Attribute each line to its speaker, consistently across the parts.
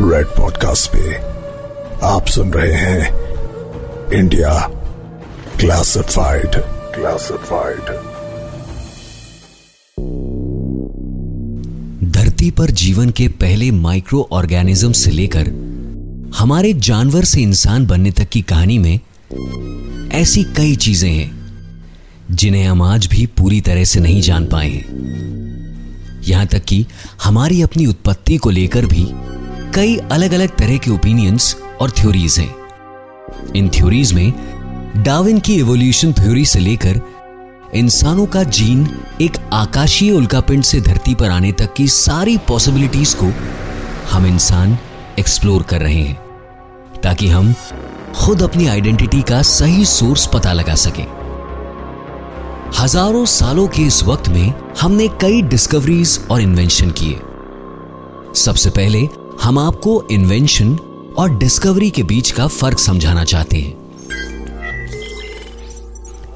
Speaker 1: Red podcast पे आप सुन रहे हैं इंडिया क्लासिफाइड क्लासिफाइड
Speaker 2: धरती पर जीवन के पहले माइक्रो ऑर्गेनिज्म से लेकर हमारे जानवर से इंसान बनने तक की कहानी में ऐसी कई चीज़ें हैं, जिन्हें हम आज भी पूरी तरह से नहीं जान पाए हैं। यहाँ तक कि हमारी अपनी उत्पत्ति को लेकर भी कई अलग अलग तरह के ओपिनियंस और थ्योरीज हैं। इन थ्योरीज में डाविन की एवोल्यूशन थ्योरी से लेकर, इंसानों का जीन एक आकाशीय उल्कापिंड से धरती पर आने तक की सारी पॉसिबिलिटीज को हम इंसान एक्सप्लोर कर रहे हैं, ताकि हम खुद अपनी आइडेंटिटी का सही सोर्स पता लगा सकें। हज़ारों सालों के इस वक्त में हमने कई डिस्कवरीज और इन्वेंशन किए। सबसे पहले हम आपको इन्वेंशन और डिस्कवरी के बीच का फ़र्क समझाना चाहते हैं।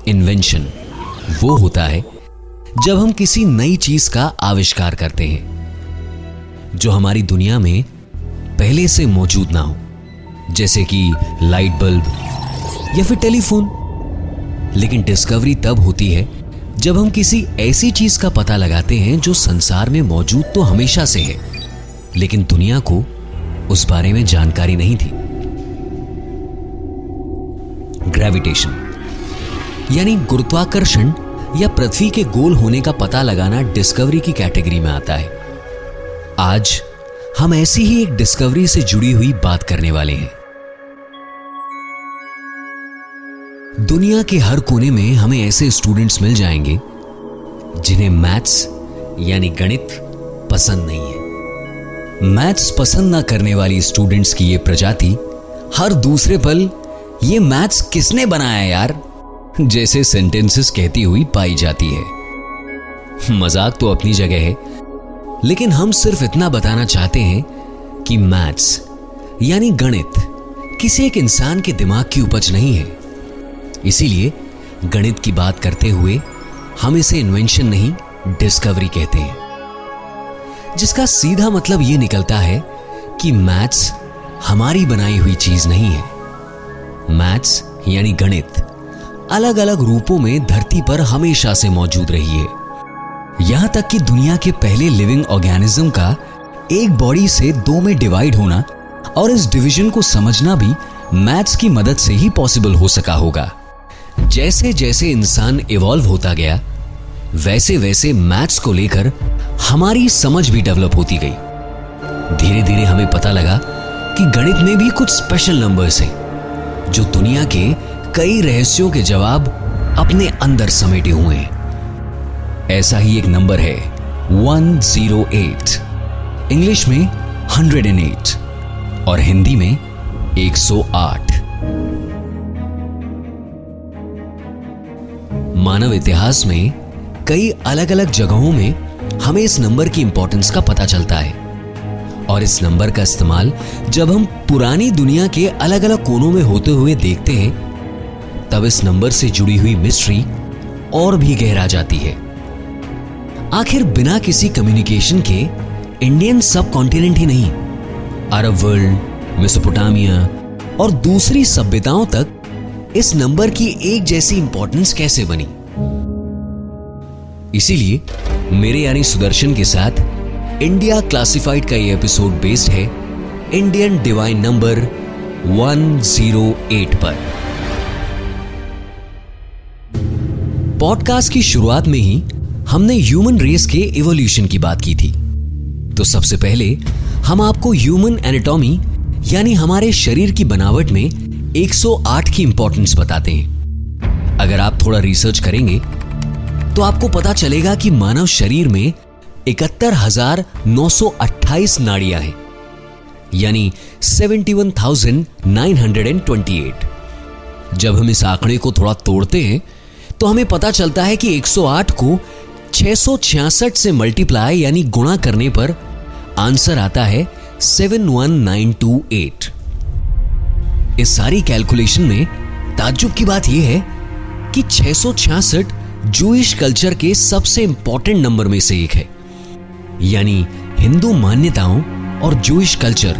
Speaker 2: इन्वेंशन वो होता है जब हम किसी नई चीज़ का आविष्कार करते हैं, जो हमारी दुनिया में पहले से मौजूद ना हो। जैसे कि लाइट बल्ब या फिर टेलीफोन लेकिन डिस्कवरी तब होती है जब हम किसी ऐसी चीज़ का पता लगाते हैं जो संसार में मौजूद तो हमेशा से है। लेकिन दुनिया को उस बारे में जानकारी नहीं थी। ग्रेविटेशन यानी गुरुत्वाकर्षण या पृथ्वी के गोल होने का पता लगाना डिस्कवरी की कैटेगरी में आता है। आज हम ऐसी ही एक डिस्कवरी से जुड़ी हुई बात करने वाले हैं। दुनिया के हर कोने में हमें ऐसे स्टूडेंट्स मिल जाएँगे जिन्हें मैथ्स यानी गणित, पसंद नहीं है। मैथ्स पसंद ना करने वाली स्टूडेंट्स की यह प्रजाति, हर दूसरे पल ये मैथ्स किसने बनाया यार? जैसे सेंटेंसेस कहती हुई पाई जाती है। मज़ाक तो अपनी जगह है। लेकिन हम सिर्फ़ इतना बताना चाहते हैं कि मैथ्स, यानी गणित, किसी एक इंसान के दिमाग की उपज नहीं है। इसीलिए गणित की बात करते हुए हम इसे इन्वेंशन नहीं डिस्कवरी कहते हैं। जिसका सीधा मतलब यह निकलता है कि मैथ्स हमारी बनाई हुई चीज़ नहीं है। मैथ्स यानी गणित अलग अलग रूपों में धरती पर हमेशा से मौजूद रही है। यहाँ तक कि दुनिया के पहले लिविंग ऑर्गेनिज्म का एक बॉडी से दो में डिवाइड होना और इस डिवीज़न को समझना भी मैथ्स की मदद से ही पॉसिबल हो सका होगा। जैसे जैसे इंसान इवॉल्व होता गया वैसे वैसे मैथ्स को लेकर हमारी समझ भी डेवलप होती गई। धीरे धीरे हमें पता लगा कि गणित में भी कुछ स्पेशल नंबर्स हैं, जो दुनिया के कई रहस्यों के जवाब अपने अंदर समेटे हुए हैं। ऐसा ही एक नंबर है 108 इंग्लिश में 108 और हिंदी में 108 मानव इतिहास में कई अलग अलग जगहों में हमें इस नंबर की इंपॉर्टेंस का पता चलता है। और इस नंबर का इस्तेमाल जब हम पुरानी दुनिया के अलग अलग कोनों में होते हुए देखते हैं, तब इस नंबर से जुड़ी हुई मिस्ट्री और भी गहरा जाती है। आखिर बिना किसी कम्युनिकेशन के इंडियन सब कॉन्टिनेंट ही नहीं अरब वर्ल्ड मेसोपोटामिया और दूसरी सभ्यताओं तक इस नंबर की एक जैसी इंपॉर्टेंस कैसे बनी? इसीलिए मेरे यानी सुदर्शन के साथ इंडिया क्लासिफाइड का ये एपिसोड बेस्ड है इंडियन डिवाइन नंबर 108 पर। पॉडकास्ट की शुरुआत में ही हमने ह्यूमन रेस के इवोल्यूशन की बात की थी। तो सबसे पहले हम आपको ह्यूमन एनाटॉमी यानी हमारे शरीर की बनावट में 108 की इंपॉर्टेंस बताते हैं। अगर आप थोड़ा रिसर्च करेंगे तो आपको पता चलेगा कि मानव शरीर में इकहत्तर हज़ार नौ सौ अट्ठाईस नाड़ियाँ हैं, यानी seventy one thousand nine hundred and twenty eight जब हम इस आंकड़े को थोड़ा तोड़ते हैं तो हमें पता चलता है कि 108 को 666 से मल्टीप्लाई, यानी गुणा करने पर आंसर आता है 71928 इस सारी कैलकुलेशन में ताज्जुब की बात यह है कि 666 जूइश कल्चर के सबसे इंपॉर्टेंट नंबर में से एक है। यानी हिंदू मान्यताओं और जूश कल्चर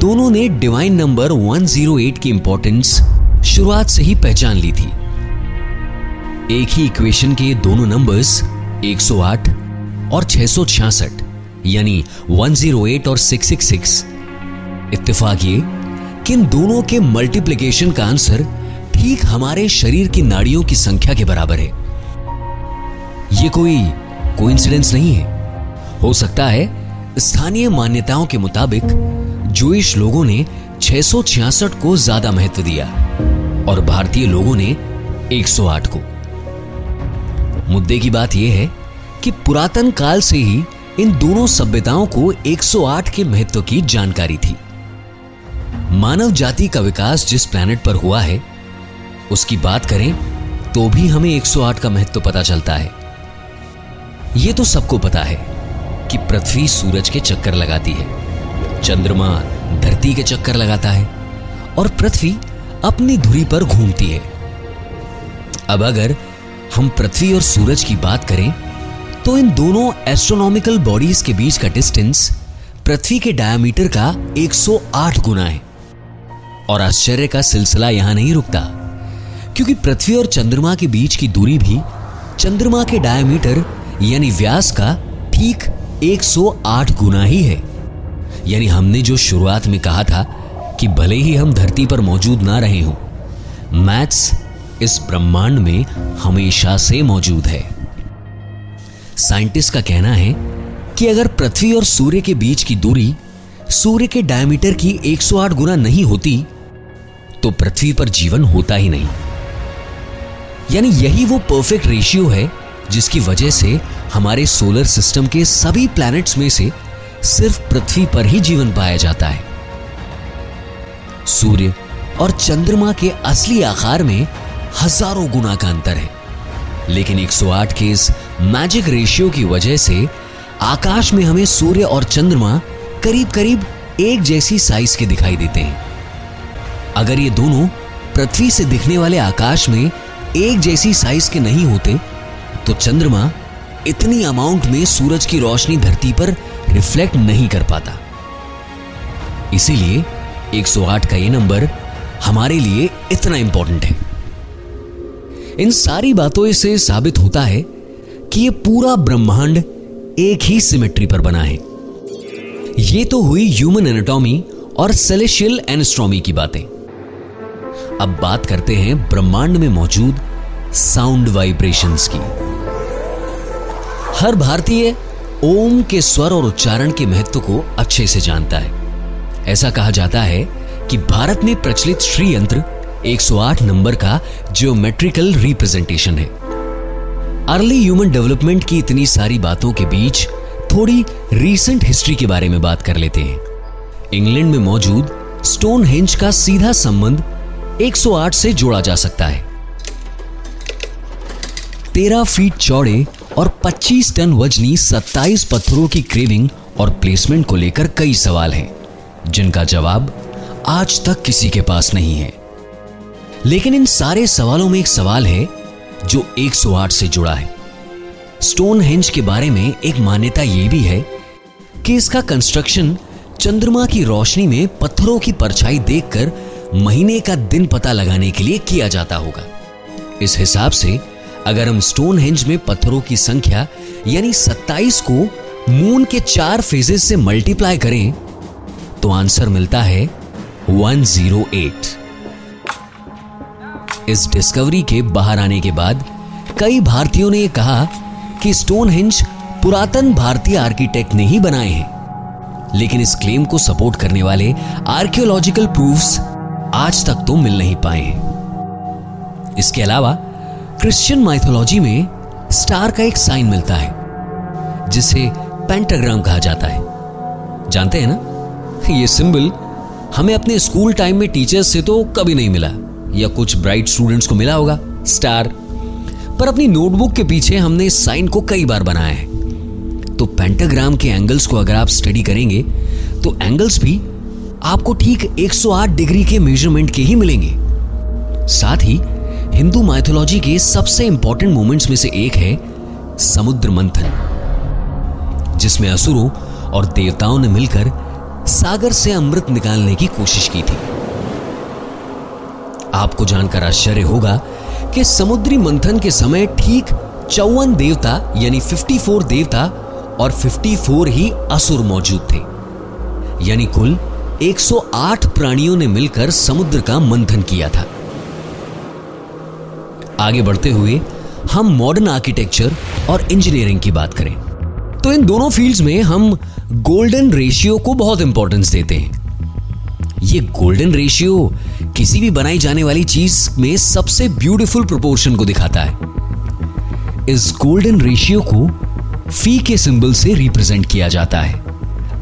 Speaker 2: दोनों ने डिवाइन नंबर 108 की इंपॉर्टेंस शुरुआत से ही पहचान ली थी। एक ही इक्वेशन के दोनों नंबर्स 108 और 666 यानी 108 और 666 इत्तेफाक ये कि इन दोनों के मल्टीप्लिकेशन का आंसर ठीक हमारे शरीर की नाड़ियों की संख्या के बराबर है। यह कोई कोइंसिडेंस नहीं है। हो सकता है स्थानीय मान्यताओं के मुताबिक जूश लोगों ने 666 को ज़्यादा महत्व दिया और भारतीय लोगों ने 108 को। मुद्दे की बात यह है कि पुरातन काल से ही इन दोनों सभ्यताओं को 108 के महत्व की जानकारी थी। मानव जाति का विकास जिस प्लैनेट पर हुआ है, उसकी बात करें तो भी हमें 108 का महत्व पता चलता है। यह तो सबको पता है कि पृथ्वी सूरज के चक्कर लगाती है, चंद्रमा धरती के चक्कर लगाता है, और पृथ्वी अपनी धुरी पर घूमती है। अब अगर हम पृथ्वी और सूरज की बात करें तो इन दोनों एस्ट्रोनॉमिकल बॉडीज के बीच का डिस्टेंस पृथ्वी के डायमीटर का 108 गुना है। और आश्चर्य का सिलसिला यहाँ नहीं रुकता, क्योंकि पृथ्वी और चंद्रमा के बीच की दूरी भी चंद्रमा के डायमीटर यानी व्यास का ठीक 108 गुना ही है। यानी हमने जो शुरुआत में कहा था कि भले ही हम धरती पर मौजूद ना रहे हों, मैथ्स इस ब्रह्मांड में हमेशा से मौजूद है। साइंटिस्ट का कहना है कि अगर पृथ्वी और सूर्य के बीच की दूरी सूर्य के डायमीटर की 108 गुना नहीं होती तो पृथ्वी पर जीवन होता ही नहीं। यानी यही वो परफेक्ट रेशियो है जिसकी वजह से हमारे सोलर सिस्टम के सभी प्लैनेट्स में से सिर्फ़ पृथ्वी पर ही जीवन पाया जाता है। सूर्य और चंद्रमा के असली आकार में हज़ारों गुना का अंतर है। लेकिन 108 के इस मैजिक रेशियो की वजह से आकाश में हमें सूर्य और चंद्रमा करीब करीब एक जैसी साइज़ के दिखाई देते हैं। अगर ये दोनों पृथ्वी से दिखने वाले आकाश में एक जैसी साइज़ के नहीं होते तो चंद्रमा इतनी अमाउंट में सूरज की रोशनी धरती पर रिफ्लेक्ट नहीं कर पाता। इसीलिए 108 का ये नंबर हमारे लिए इतना इंपॉर्टेंट है। इन सारी बातों से साबित होता है कि यह पूरा ब्रह्मांड एक ही सिमेट्री पर बना है। यह तो हुई ह्यूमन एनाटॉमी और सेलेशियल एनस्ट्रॉमी की बातें। अब बात करते हैं ब्रह्मांड में मौजूद साउंड वाइब्रेशंस की। हर भारतीय ओम के स्वर और उच्चारण के महत्व को अच्छे से जानता है। ऐसा कहा जाता है कि भारत में प्रचलित श्री यंत्र 108 नंबर का जियोमेट्रिकल रिप्रेजेंटेशन है। अर्ली ह्यूमन डेवलपमेंट की इतनी सारी बातों के बीच थोड़ी रीसेंट हिस्ट्री के बारे में बात कर लेते हैं। इंग्लैंड में मौजूद स्टोन हेंज का सीधा संबंध 108 से जोड़ा जा सकता है। तेरह फीट चौड़े और 25 टन वजनी 27 पत्थरों की क्रेविंग और प्लेसमेंट को लेकर कई सवाल हैं, जिनका जवाब आज तक किसी के पास नहीं है। लेकिन इन सारे सवालों में एक सवाल है, जो 108 से जुड़ा है। स्टोन हेंज के बारे में एक मान्यता यह भी है कि इसका कंस्ट्रक्शन चंद्रमा की रोशनी में पत्थरों की परछाई देखकर महीने का दिन पता लगाने के लिए किया जाता होगा। इस हिसाब से अगर हम स्टोन हेंज में पत्थरों की संख्या, यानी 27 को मून के चार फेजेस से मल्टीप्लाई करें तो आंसर मिलता है 108 इस डिस्कवरी के बाहर आने के बाद, कई भारतीयों ने कहा कि स्टोन हिंज पुरातन भारतीय आर्किटेक्ट ने ही बनाए हैं। लेकिन इस क्लेम को सपोर्ट करने वाले आर्कियोलॉजिकल प्रूफ्स आज तक तो मिल नहीं पाए इसके अलावा क्रिश्चियन माइथोलॉजी में स्टार का एक साइन मिलता है, जिसे पेंटाग्राम कहा जाता है। जानते हैं ना? ये सिंबल हमें अपने स्कूल टाइम में टीचर्स से तो कभी नहीं मिला, या कुछ ब्राइट स्टूडेंट्स को मिला होगा स्टार पर अपनी नोटबुक के पीछे हमने इस साइन को कई बार बनाया है। तो पेंटाग्राम के एंगल्स को अगर आप स्टडी करेंगे तो एंगल्स भी आपको ठीक 108 डिग्री के मेज़रमेंट के ही मिलेंगे। साथ ही हिंदू माइथोलॉजी के सबसे इंपॉर्टेंट मोमेंट्स में से एक है समुद्र मंथन, जिसमें असुरों और देवताओं ने मिलकर सागर से अमृत निकालने की कोशिश की थी। आपको जानकर आश्चर्य होगा कि समुद्री मंथन के समय ठीक चौवन देवता, यानी 54 देवता और 54 ही असुर मौजूद थे। यानी कुल 108 प्राणियों ने मिलकर समुद्र का मंथन किया था। आगे बढ़ते हुए हम मॉडर्न आर्किटेक्चर और इंजीनियरिंग की बात करें। तो इन दोनों फील्ड्स में हम गोल्डन रेशियो को बहुत इंपॉर्टेंस देते हैं। ये गोल्डन रेशियो किसी भी बनाई जाने वाली चीज़ में सबसे ब्यूटीफुल प्रोपोर्शन को दिखाता है। इस गोल्डन रेशियो को फ़ी के सिंबल से रिप्रेजेंट किया जाता है।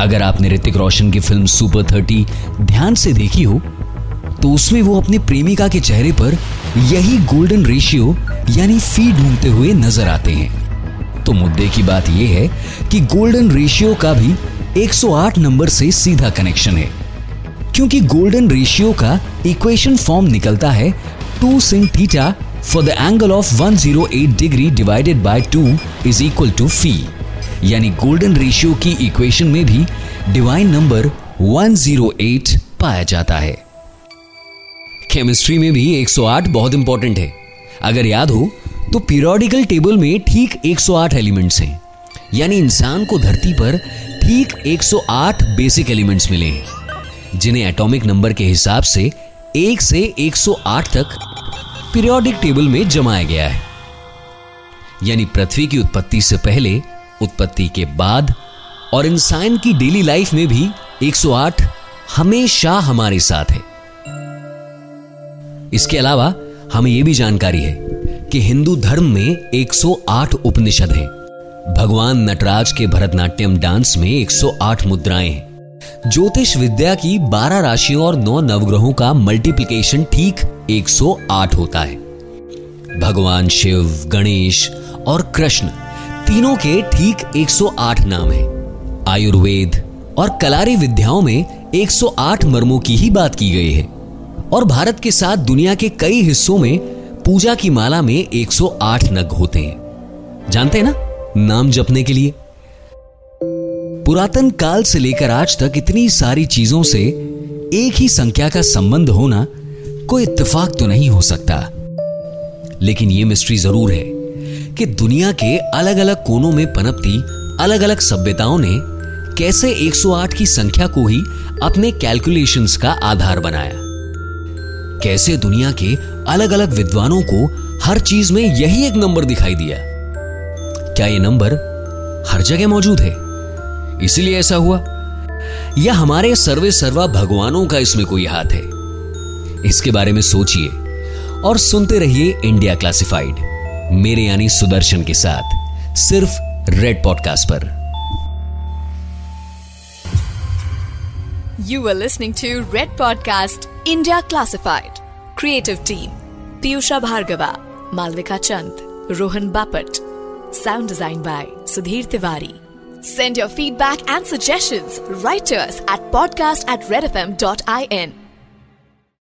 Speaker 2: अगर आपने ऋतिक रोशन की फ़िल्म सुपर थर्टी ध्यान से देखी हो तो उसमें वो अपने प्रेमिका के चेहरे पर यही गोल्डन रेशियो यानी फ़ी ढूंढते हुए नज़र आते हैं। तो मुद्दे की बात यह है कि गोल्डन रेशियो का भी 108 नंबर से सीधा कनेक्शन है। क्योंकि गोल्डन रेशियो का इक्वेशन फॉर्म निकलता है two sin theta for the angle of 108 degree divided by two is equal to phi यानी गोल्डन रेशियो की इक्वेशन में भी डिवाइन नंबर 108 पाया जाता है। केमिस्ट्री में भी 108 बहुत इंपॉर्टेंट है। अगर याद हो तो पीरियोडिकल टेबल में ठीक 108 एलिमेंट्स हैं। यानी इंसान को धरती पर ठीक 108 बेसिक एलिमेंट्स मिले हैं, जिन्हें एटॉमिक नंबर के हिसाब से एक से 108 तक पीरियोडिक टेबल में जमाया गया है। यानी पृथ्वी की उत्पत्ति से पहले, उत्पत्ति के बाद और इंसान की डेली लाइफ में भी 108 हमेशा हमारे साथ है। इसके अलावा, हमें यह भी जानकारी है कि हिंदू धर्म में 108 उपनिषद हैं। भगवान नटराज के भरतनाट्यम डांस में 108 मुद्राएँ हैं। ज्योतिष विद्या की 12 राशियों और 9 नवग्रहों का मल्टीप्लिकेशन ठीक 108 होता है। भगवान शिव, गणेश और कृष्ण तीनों के ठीक 108 नाम हैं। आयुर्वेद और कलारी विद्याओं में 108 मर्मों की ही बात की गई है। और भारत के साथ दुनिया के कई हिस्सों में पूजा की माला में 108 नग होते हैं। जानते हैं ना? नाम जपने के लिए। पुरातन काल से लेकर आज तक इतनी सारी चीज़ों से एक ही संख्या का संबंध होना कोई इत्तेफाक तो नहीं हो सकता। लेकिन यह मिस्ट्री ज़रूर है कि दुनिया के अलग अलग कोनों में पनपती अलग अलग सभ्यताओं ने कैसे 108 की संख्या को ही अपने कैलकुलेशंस का आधार बनाया। कैसे दुनिया के अलग अलग विद्वानों को हर चीज़ में यही एक नंबर दिखाई दिया? क्या यह नंबर हर जगह मौजूद है? इसलिए ऐसा हुआ। या हमारे सर्वे सर्वा भगवानों का इसमें कोई हाथ है? इसके बारे में सोचिए और सुनते रहिए इंडिया क्लासिफाइड, मेरे यानी सुदर्शन के साथ, सिर्फ़ रेड पॉडकास्ट पर।
Speaker 3: You are listening to Red Podcast India Classified. Creative Team Piyusha Bhargava, Malvika Chand, Rohan Bapat. Sound design by Sudhir Tiwari. Send your feedback and suggestions right to us at podcast at redfm.in.